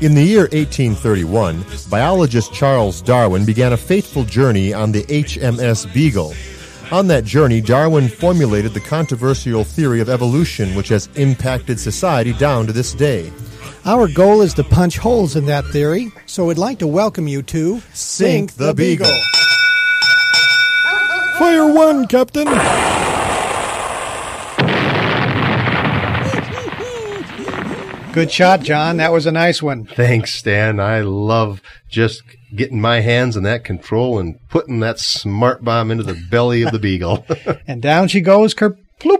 In the year 1831, biologist Charles Darwin began a fateful journey on the HMS Beagle. On that journey, Darwin formulated the controversial theory of evolution, which has impacted society down to this day. Our goal is to punch holes in that theory, so we'd like to welcome you to Sink the Beagle. Fire one, Captain. Good shot, John. That was a nice one. Thanks, Stan. I love just getting my hands on that control and putting that smart bomb into the belly of the beagle. And down she goes, kerploop.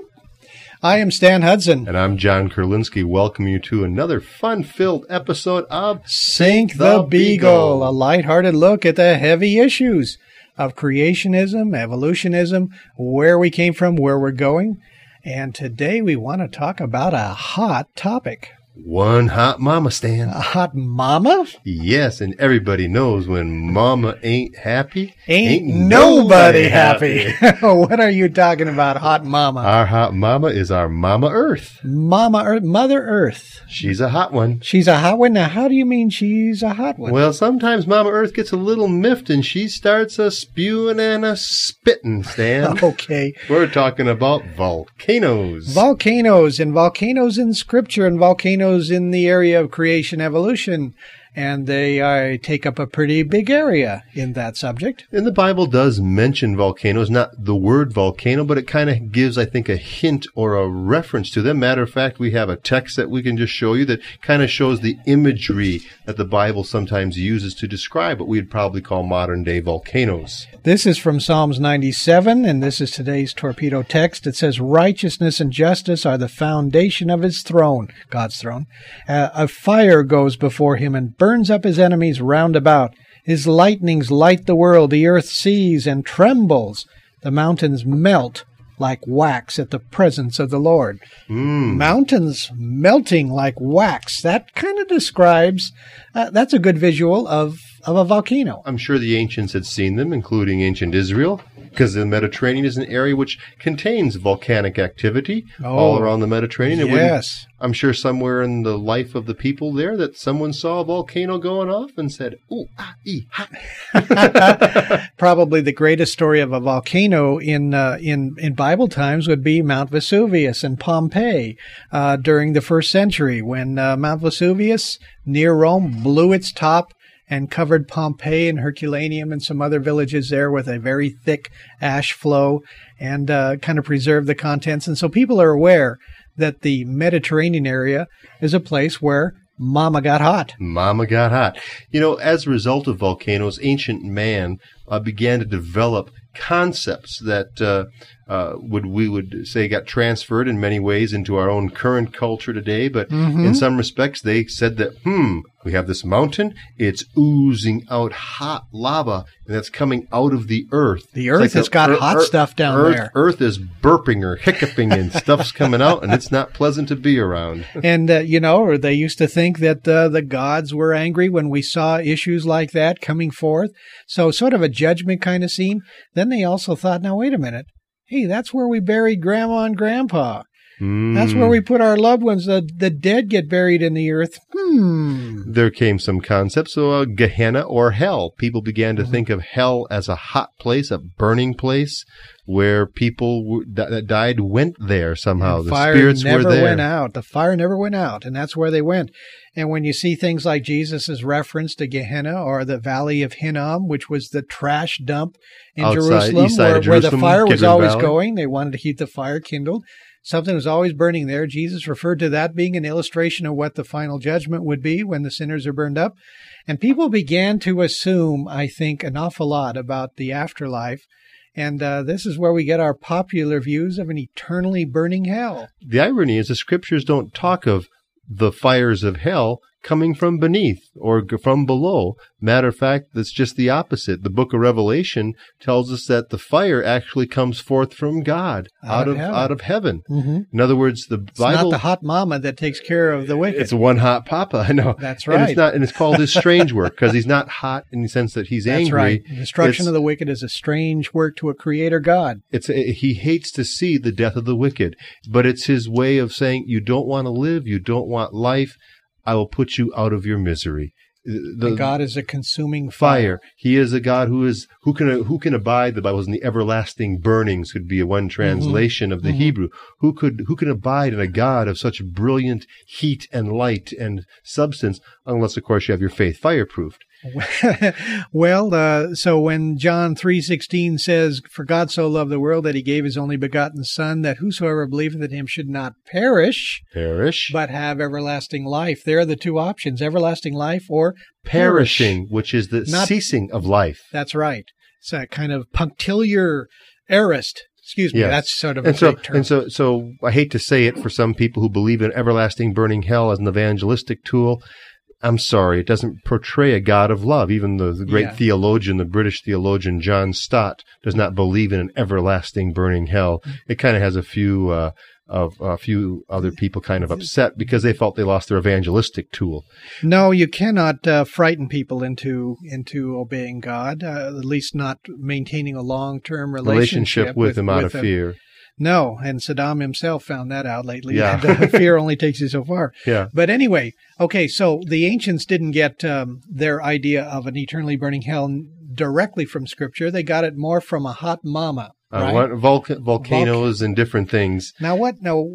I am Stan Hudson. and I'm John Kurlinski. Welcome you to another fun-filled episode of Sink the Beagle, a lighthearted look at the heavy issues of creationism, evolutionism, where we came from, where we're going. And today we want to talk about a hot topic. One Hot Mama, Stan. A hot mama? Yes, and everybody knows when Mama ain't happy, Ain't, nobody happy. what are you talking about, hot mama? Our hot mama is our Mama Earth. mama Earth, Mother Earth. She's a hot one. She's a hot one. Now, how do you mean she's a hot one? Well, sometimes Mama Earth gets a little miffed and she starts a spewing and a spitting, Stan. okay. We're talking about volcanoes. Volcanoes and volcanoes in scripture and volcanoes in the area of creation evolution. And they uh, take up a pretty big area in that subject. and the Bible does mention volcanoes, not the word volcano, but it kind of gives, I think, a hint or a reference to them. Matter of fact, we have a text that we can just show you that kind of shows the imagery that the Bible sometimes uses to describe what we'd probably call modern day volcanoes. This is from Psalms 97, and this is today's torpedo text. It says, Righteousness and justice are the foundation of his throne, God's throne. Uh, a fire goes before him and burns up his enemies round about. His lightnings light the world. The earth sees and trembles. The mountains melt like wax at the presence of the Lord. Mountains melting like wax. That kind of describes, uh, that's a good visual of, of a volcano. I'm sure the ancients had seen them, including ancient Israel, because the Mediterranean is an area which contains volcanic activity all Oh, around the Mediterranean. Yes. I'm sure somewhere in the life of the people there that someone saw a volcano going off and said, "Ooh, ah, ee, ha." Probably the greatest story of a volcano in uh, in in Bible times would be Mount Vesuvius in Pompeii uh, during the first century, when uh, Mount Vesuvius near Rome blew its top and covered Pompeii and Herculaneum and some other villages there with a very thick ash flow and uh, kind of preserved the contents. And so people are aware that the Mediterranean area is a place where Mama got hot. Mama got hot. You know, as a result of volcanoes, ancient man uh, began to develop concepts that uh, uh, would we would say got transferred in many ways into our own current culture today. But in some respects, they said that hmm, we have this mountain, it's oozing out hot lava, and that's coming out of the earth. The earth the has got ear- hot ear- stuff down earth, there. Earth is burping or hiccuping, and stuff's coming out, and it's not pleasant to be around. and uh, you know, they used to think that uh, the gods were angry when we saw issues like that coming forth. So, sort of a judgment kind of scene. Then they also thought, now wait a minute, hey, that's where we buried Grandma and Grandpa. That's where we put our loved ones. The the dead get buried in the earth. Hmm. there came some concepts. So, uh, Gehenna or hell. People began to Mm-hmm. think of hell as a hot place, a burning place where people w- that, that died went there somehow. The the fire spirits never were there. went out. The fire never went out, and that's where they went. And when you see things like Jesus' reference to Gehenna or the Valley of Hinnom, which was the trash dump in Outside- Jerusalem, where, of where the Jerusalem, fire was Kidron always Valley. going, they wanted to keep the fire kindled. Something was always burning there. Jesus referred to that being an illustration of what the final judgment would be when the sinners are burned up. And people began to assume, I think, an awful lot about the afterlife. And uh, this is where we get our popular views of an eternally burning hell. The irony is the scriptures don't talk of the fires of hell coming from beneath or from below. Matter of fact, that's just the opposite. The book of Revelation tells us that the fire actually comes forth from God Out out, of heaven. out of heaven. Mm-hmm. In other words, the Bible. It's not the hot mama that takes care of the wicked. it's one hot papa. I know. That's And right. it's not, and it's called his strange work because he's not hot in the sense that he's That's angry. right. The destruction It's- of the wicked is a strange work to a creator God. It's he hates to see the death of the wicked, but it's his way of saying you don't want to live, you don't want life. I will put you out of your misery. The, And God is a consuming fire. He is a God who is who can who can abide. The Bible says, in the everlasting burnings could be one translation of the mm-hmm. Hebrew. Who could who can abide in a God of such brilliant heat and light and substance, unless of course you have your faith fireproofed. well, uh, so when John 3:16 says, "For God so loved the world that he gave his only begotten son that whosoever believeth in him should not perish Perish. but have everlasting life." There are the two options: everlasting life or perish. perishing, which is the Not- ceasing of life. That's right. It's that kind of punctiliar aorist. Excuse me. Yes. That's sort of a And so, big term. and so, so I hate to say it for some people who believe in everlasting burning hell as an evangelistic tool. I'm sorry, it doesn't portray a God of love. Even the, the great Yeah. theologian, the British theologian John Stott, does not believe in an everlasting burning hell. It kind of has a few uh, of a few other people kind of upset because they felt they lost their evangelistic tool. No, you cannot uh, frighten people into into obeying God. Uh, at least not maintaining a long term relationship, Relationship with, him out of fear. No, and Saddam himself found that out lately. Yeah. And, uh, fear only takes you so far. Yeah. But anyway, okay, so the ancients didn't get um, their idea of an eternally burning hell directly from Scripture. They got it more from a hot mama. Uh, right? what- volca- volcanoes and different things. Now, what? Now,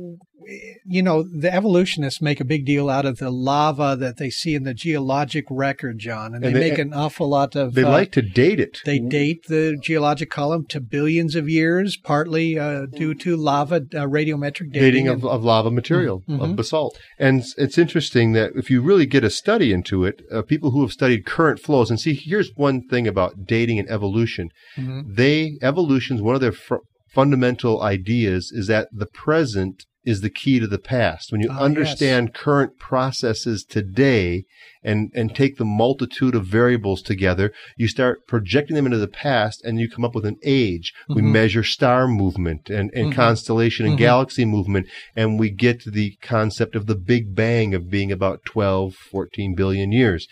you know, the evolutionists make a big deal out of the lava that they see in the geologic record, John, and they, And they- make an awful lot of. They uh, like to date it. They date the geologic column to billions of years, partly uh, due to lava uh, radiometric dating. dating and- of, of lava material, Mhm. of basalt. And it's interesting that if you really get a study into it, uh, people who have studied current flows, and see, here's one thing about dating and evolution. Mhm. They, evolution's one of their fr- fundamental ideas is that the present is the key to the past. When you Ah, understand current processes today and, and take the multitude of variables together, you start projecting them into the past and you come up with an age. We Mhm. measure star movement and, and Mhm. constellation and Mhm. galaxy movement, and we get to the concept of the Big Bang of being about 12, 14 billion years.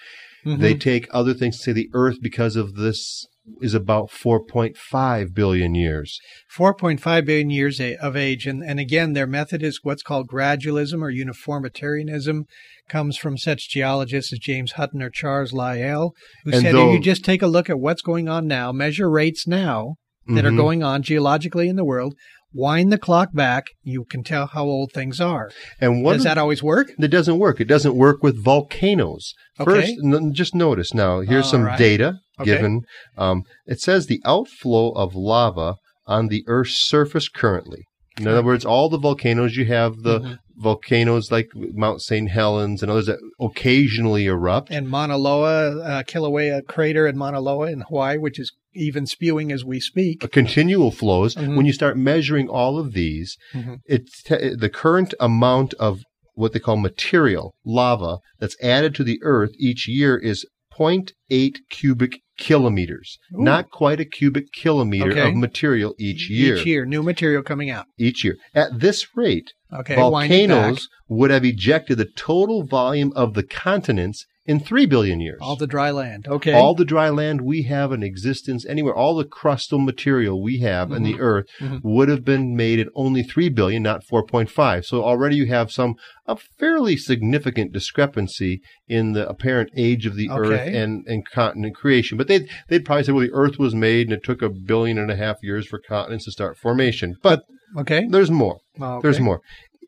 They take other things, say the Earth, because of this, is about 4.5 billion years. 4.5 billion years of age. And, and again, their method is what's called gradualism or uniformitarianism, comes from such geologists as James Hutton or Charles Lyell, who And said though- if you just take a look at what's going on now, measure rates now that are Mhm. going on geologically in the world, wind the clock back, you can tell how old things are. And what Does that always work? That doesn't work. It doesn't work with volcanoes. Okay. First, n- just notice now. Here's All some right. data Okay. given. Um, it says the outflow of lava on the Earth's surface currently. In other words, all the volcanoes you have the Mhm. volcanoes like Mount St. Helens and others that occasionally erupt. And Mauna Loa, uh, Kilauea crater in Mauna Loa in Hawaii, which is even spewing as we speak. uh, continual flows. Mhm. When you start measuring all of these, Mhm. it's the current amount of what they call material lava that's added to the earth each year is 0.8 cubic kilometers. Ooh. Not quite a cubic kilometer Okay. of material each year. Each year, new material coming out. Each year. At this rate, Okay, wind it back. volcanoes would have ejected the total volume of the continents in 3 billion years. All the dry land. Okay. All the dry land we have in existence anywhere, all the crustal material we have in the earth Mhm. would have been made at only 3 billion, not 4.5. So already you have some, a fairly significant discrepancy in the apparent age of the earth and, and continent creation. But they'd, they'd probably say, well, the earth was made and it took a billion and a half years for continents to start formation. But okay. there's more. Okay. There's more.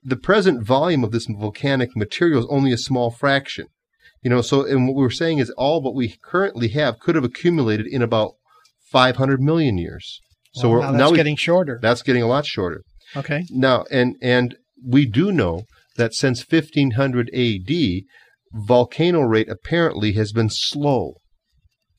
The present volume of this volcanic material is only a small fraction. You know, so and what we're saying is all what we currently have could have accumulated in about 500 million years. So Well, we're now that's we- getting shorter. that's getting a lot shorter. okay. Now, and and we do know that since 1500 AD, volcano rate apparently has been slow.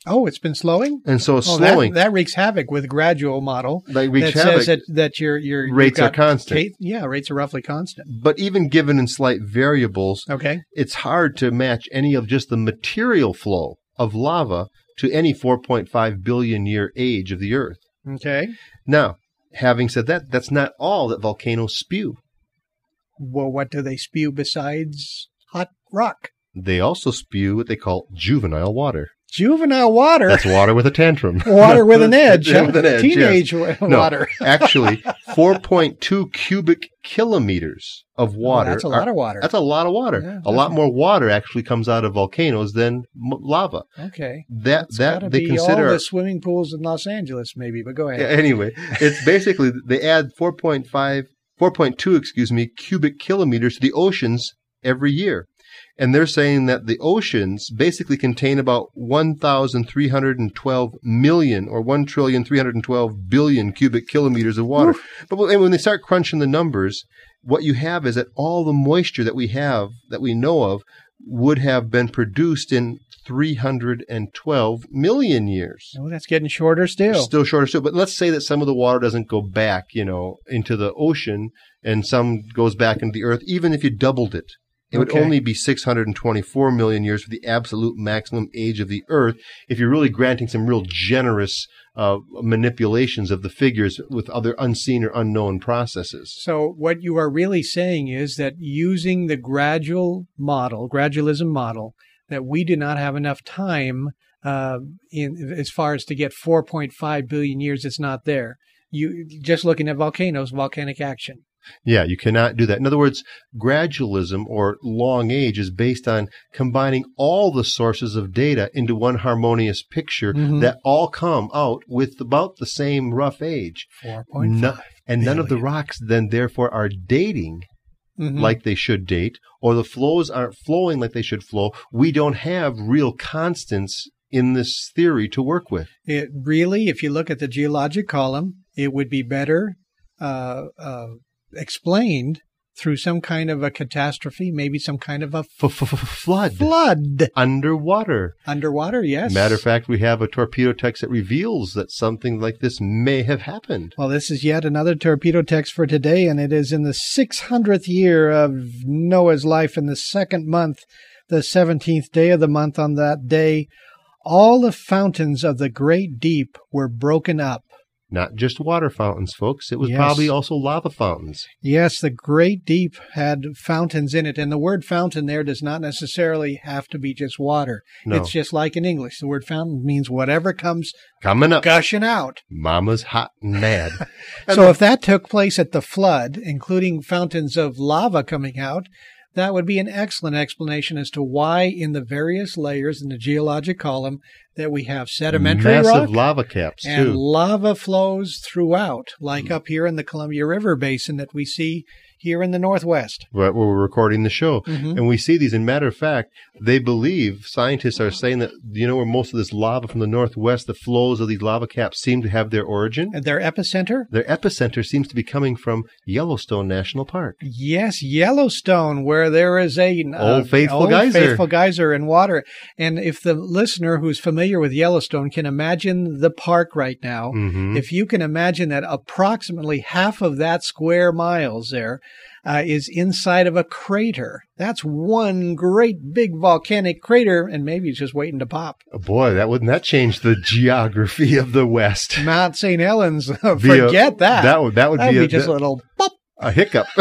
Oh, it's been slowing. and so it's Oh, slowing. that, that wreaks havoc with gradual model. like wreaks that havoc. says that, that your your Rates are constant. ca- yeah, rates are roughly constant. but even given in slight variables, Okay. it's hard to match any of just the material flow of lava to any 4.5 billion year age of the Earth. Okay. Now, having said that, that's not all that volcanoes spew. Well, what do they spew besides hot rock? They also spew what they call juvenile water. Juvenile water. That's water with a tantrum. water with an edge. Yeah, with an edge, yes. Teenage wa- No, actually, 4.2 cubic kilometers of oh, water. Oh, that's a are- lot of water. That's a lot of water. Yeah, a lot more water actually comes out of volcanoes than m- lava. Okay. That It's that they consider all the swimming pools in Los Angeles, maybe. But go Yeah, ahead. anyway, it's basically they add 4.5, 4.2, excuse me, cubic kilometers to the oceans every year. And they're saying that the oceans basically contain about 1,312 million or 1,312 billion cubic kilometers of water. But when when they start crunching the numbers, what you have is that all the moisture that we have, that we know of, would have been produced in 312 million years Oh, that's getting shorter still. still shorter still. But let's say that some of the water doesn't go back, you know, into the ocean, and some goes back into the earth. Even if you doubled it, it would Okay. only be 624 million years for the absolute maximum age of the earth. If you're really granting some real generous uh, manipulations of the figures with other unseen or unknown processes. So what you are really saying is that using the gradual model, gradualism model, that we do not have enough time uh, in as far as to get 4.5 billion years. It's not there. You just looking at volcanoes, volcanic action. Yeah, you cannot do that. In other words, gradualism or long age is based on combining all the sources of data into one harmonious picture Mhm. that all come out with about the same rough age. 4.5. No- and none of the rocks then therefore are dating Mhm. like they should date, or the flows aren't flowing like they should flow. We don't have real constants in this theory to work with. It really, if you look at the geologic column, it would be better uh, uh, explained through some kind of a catastrophe, maybe some kind of a Flood. flood Underwater. underwater. Yes. Matter of fact, we have a torpedo text that reveals that something like this may have happened. Well, this is yet another torpedo text for today, and it is in the 600th year of Noah's life in the second month, the 17th day of the month. On that day, all the fountains of the great deep were broken up. Not just water fountains, folks. It was Yes. probably also lava fountains. Yes, the great deep had fountains in it, and the word fountain there does not necessarily have to be just water. No. It's just like in English. The word fountain means whatever comes Coming up, gushing out. Mama's hot and mad. So if that took place at the flood, including fountains of lava coming out, that would be an excellent explanation as to why in the various layers in the geologic column that we have sedimentary Massive rock lava caps, and too. lava flows throughout, like up here in the Columbia River Basin that we see here in the Northwest. Right where we're recording the show. Mhm. And we see these. And matter of fact, they believe, scientists are saying that, you know, where most of this lava from the Northwest, the flows of these lava caps seem to have their origin? And their epicenter? Their epicenter seems to be coming from Yellowstone National Park. Yes, Yellowstone, where there is a Old faithful old geyser. faithful geyser in water. And if the listener who's familiar with Yellowstone can imagine the park right now, Mhm. if you can imagine that approximately half of that square miles there uh, is inside of a crater. That's one great big volcanic crater, and maybe it's just waiting to pop. Oh, Boy, that wouldn't that change the geography of the West? Mount St. Helens, Be a- forget that. That would that would be, be a, just a little pop. A hiccup.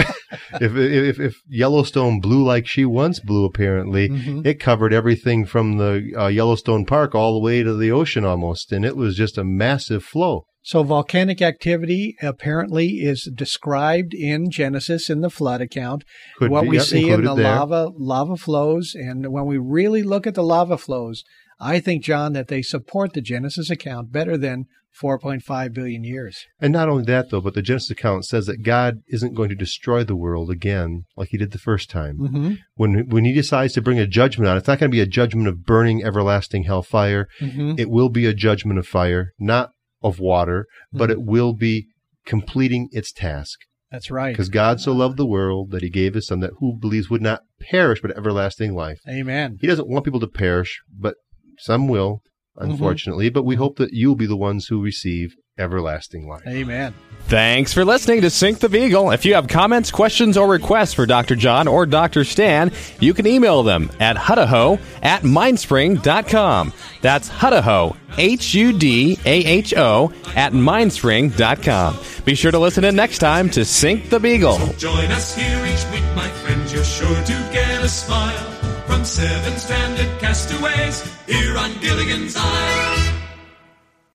if, if if Yellowstone blew like she once blew, apparently Mhm. it covered everything from the uh, Yellowstone Park all the way to the ocean almost, and it was just a massive flow. So volcanic activity apparently is described in Genesis in the flood account. Could what be, we yep, see in the there. lava lava flows, and when we really look at the lava flows, I think John that they support the Genesis account better than 4.5 billion years. And not only that, though, but the Genesis account says that God isn't going to destroy the world again like He did the first time. Mm-hmm. When when He decides to bring a judgment on, it, it's not going to be a judgment of burning everlasting hellfire. Mm-hmm. It will be a judgment of fire, not of water, but it will be completing its task. That's right. Because God so loved the world that He gave His Son that who believes would not perish but everlasting life. Amen. He doesn't want people to perish, but some will. Mm-hmm. unfortunately, but we hope that you'll be the ones who receive everlasting life. Amen. Thanks for listening to Sink the Beagle. If you have comments, questions, or requests for Dr. John or Dr. Stan, you can email them at hudaho at mindspring.com. That's hudaho, H-U-D-A-H-O, at mindspring.com. Be sure to listen in next time to Sink the Beagle. Join us here each week, my friends. You're sure to get a smile from seven stranded castaways here on Gilligan's Isle.